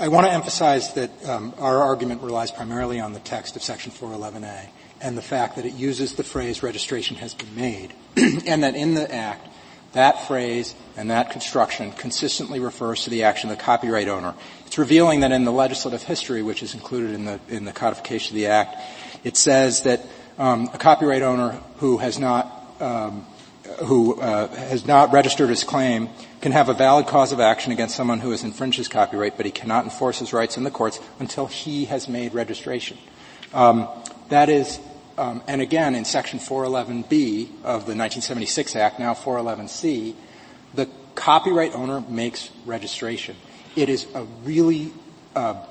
I want to emphasize that um, our argument relies primarily on the text of Section 411A and the fact that it uses the phrase registration has been made, <clears throat> and that in the Act that phrase and that construction consistently refers to the action of the copyright owner. It's revealing that in the legislative history, which is included in the, in the codification of the Act, it says that um, a copyright owner who has not um, who uh, has not registered his claim can have a valid cause of action against someone who has infringed his copyright, but he cannot enforce his rights in the courts until he has made registration. Um, that is um, and again, in Section 411B of the 1976 Act, now 411C, the copyright owner makes registration. It is a really uh,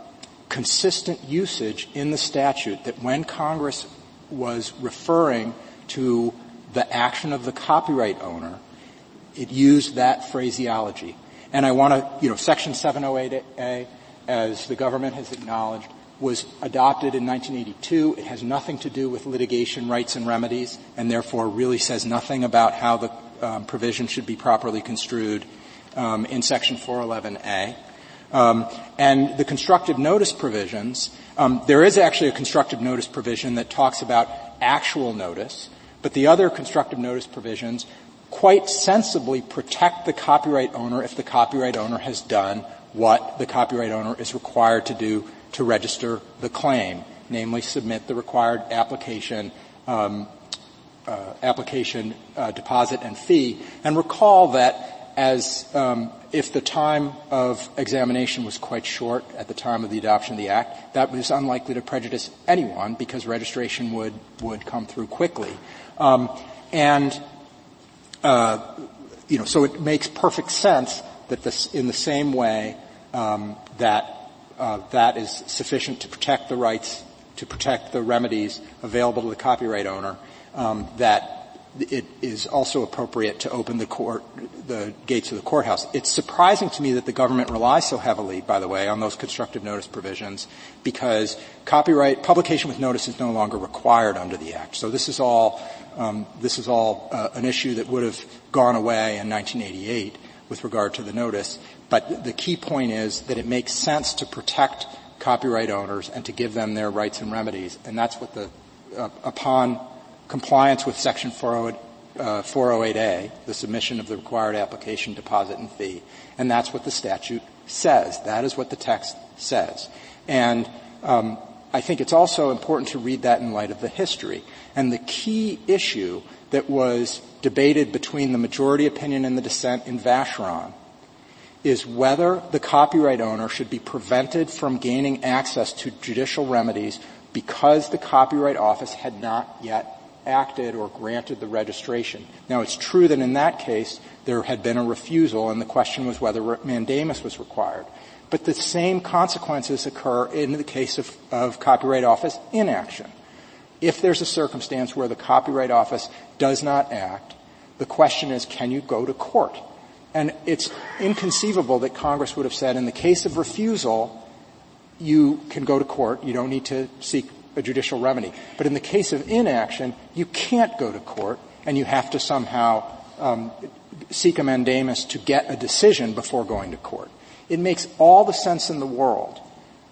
consistent usage in the statute that when Congress was referring to the action of the copyright owner, it used that phraseology. And I want to, you know, Section 708A, as the government has acknowledged, was adopted in 1982. It has nothing to do with litigation rights and remedies, and therefore really says nothing about how the um, provision should be properly construed um, in Section 411A. Um, and the constructive notice provisions, um, there is actually a constructive notice provision that talks about actual notice, but the other constructive notice provisions quite sensibly protect the copyright owner if the copyright owner has done what the copyright owner is required to do to register the claim, namely submit the required application, um, uh, application uh, deposit and fee. And recall that as um, if the time of examination was quite short at the time of the adoption of the act, that was unlikely to prejudice anyone because registration would would come through quickly. Um, and uh, you know, so it makes perfect sense that this, in the same way um, that uh, that is sufficient to protect the rights, to protect the remedies available to the copyright owner, um, that it is also appropriate to open the court, the gates of the courthouse. It's surprising to me that the government relies so heavily, by the way, on those constructive notice provisions because copyright, publication with notice is no longer required under the Act. So this is all, um, this is all uh, an issue that would have gone away in 1988 with regard to the notice. But the key point is that it makes sense to protect copyright owners and to give them their rights and remedies. And that's what the, uh, upon compliance with Section 408, uh, 408A, the submission of the required application, deposit, and fee. And that's what the statute says. That is what the text says. And um, I think it's also important to read that in light of the history. And the key issue that was debated between the majority opinion and the dissent in Vacheron is whether the copyright owner should be prevented from gaining access to judicial remedies because the Copyright Office had not yet acted or granted the registration. Now it's true that in that case there had been a refusal and the question was whether mandamus was required. But the same consequences occur in the case of, of Copyright Office inaction. If there's a circumstance where the Copyright Office does not act, the question is can you go to court? And it's inconceivable that Congress would have said in the case of refusal, you can go to court. You don't need to seek a judicial remedy. But in the case of inaction, you can't go to court and you have to somehow um, seek a mandamus to get a decision before going to court. It makes all the sense in the world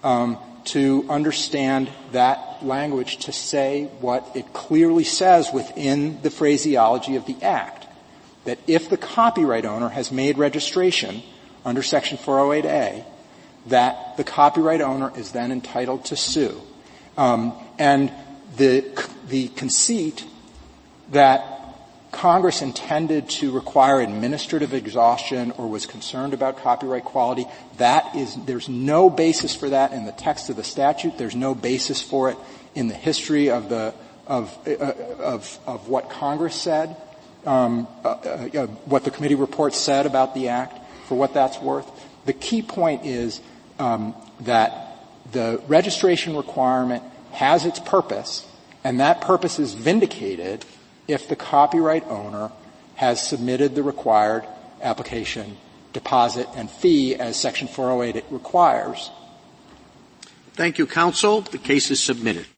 um, to understand that language to say what it clearly says within the phraseology of the Act. That if the copyright owner has made registration under Section 408A, that the copyright owner is then entitled to sue. Um, and the, the conceit that Congress intended to require administrative exhaustion or was concerned about copyright quality, that is, there's no basis for that in the text of the statute. There's no basis for it in the history of the, of, uh, of, of what Congress said, um, uh, uh, what the committee report said about the act, for what that's worth. The key point is um, that the registration requirement has its purpose, and that purpose is vindicated if the copyright owner has submitted the required application, deposit, and fee as Section 408 requires.
Thank you, counsel. The case is submitted.